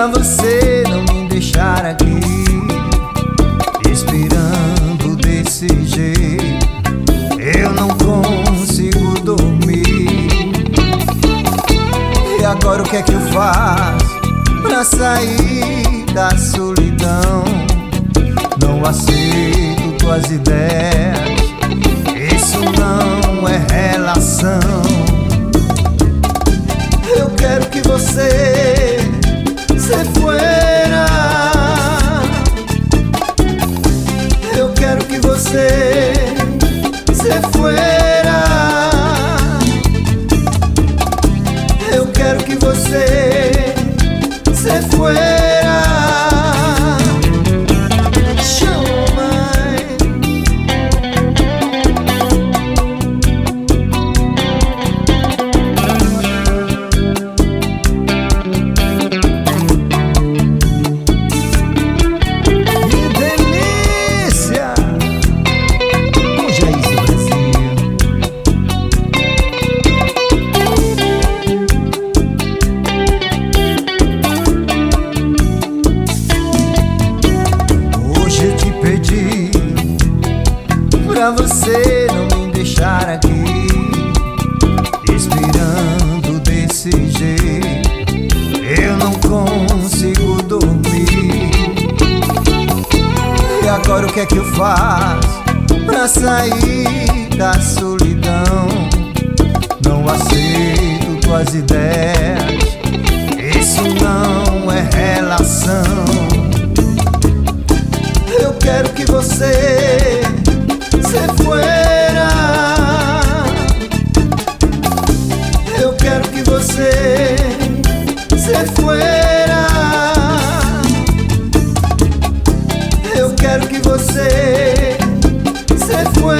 Pra você não me deixar aqui Esperando desse jeito. Eu não consigo dormir. E agora o que é que eu faço Pra sair da solidão? Não aceito tuas ideias. Isso não é relação quero que você se fuera. Você não me deixar aqui esperando desse jeito. Eu não consigo dormir. E agora o que é que eu faço pra sair da solidão? Não aceito tuas ideias. Isso não é relação. Eu quero que você se fuera. Eu quero que você se fuera. Eu quero que você se fuera.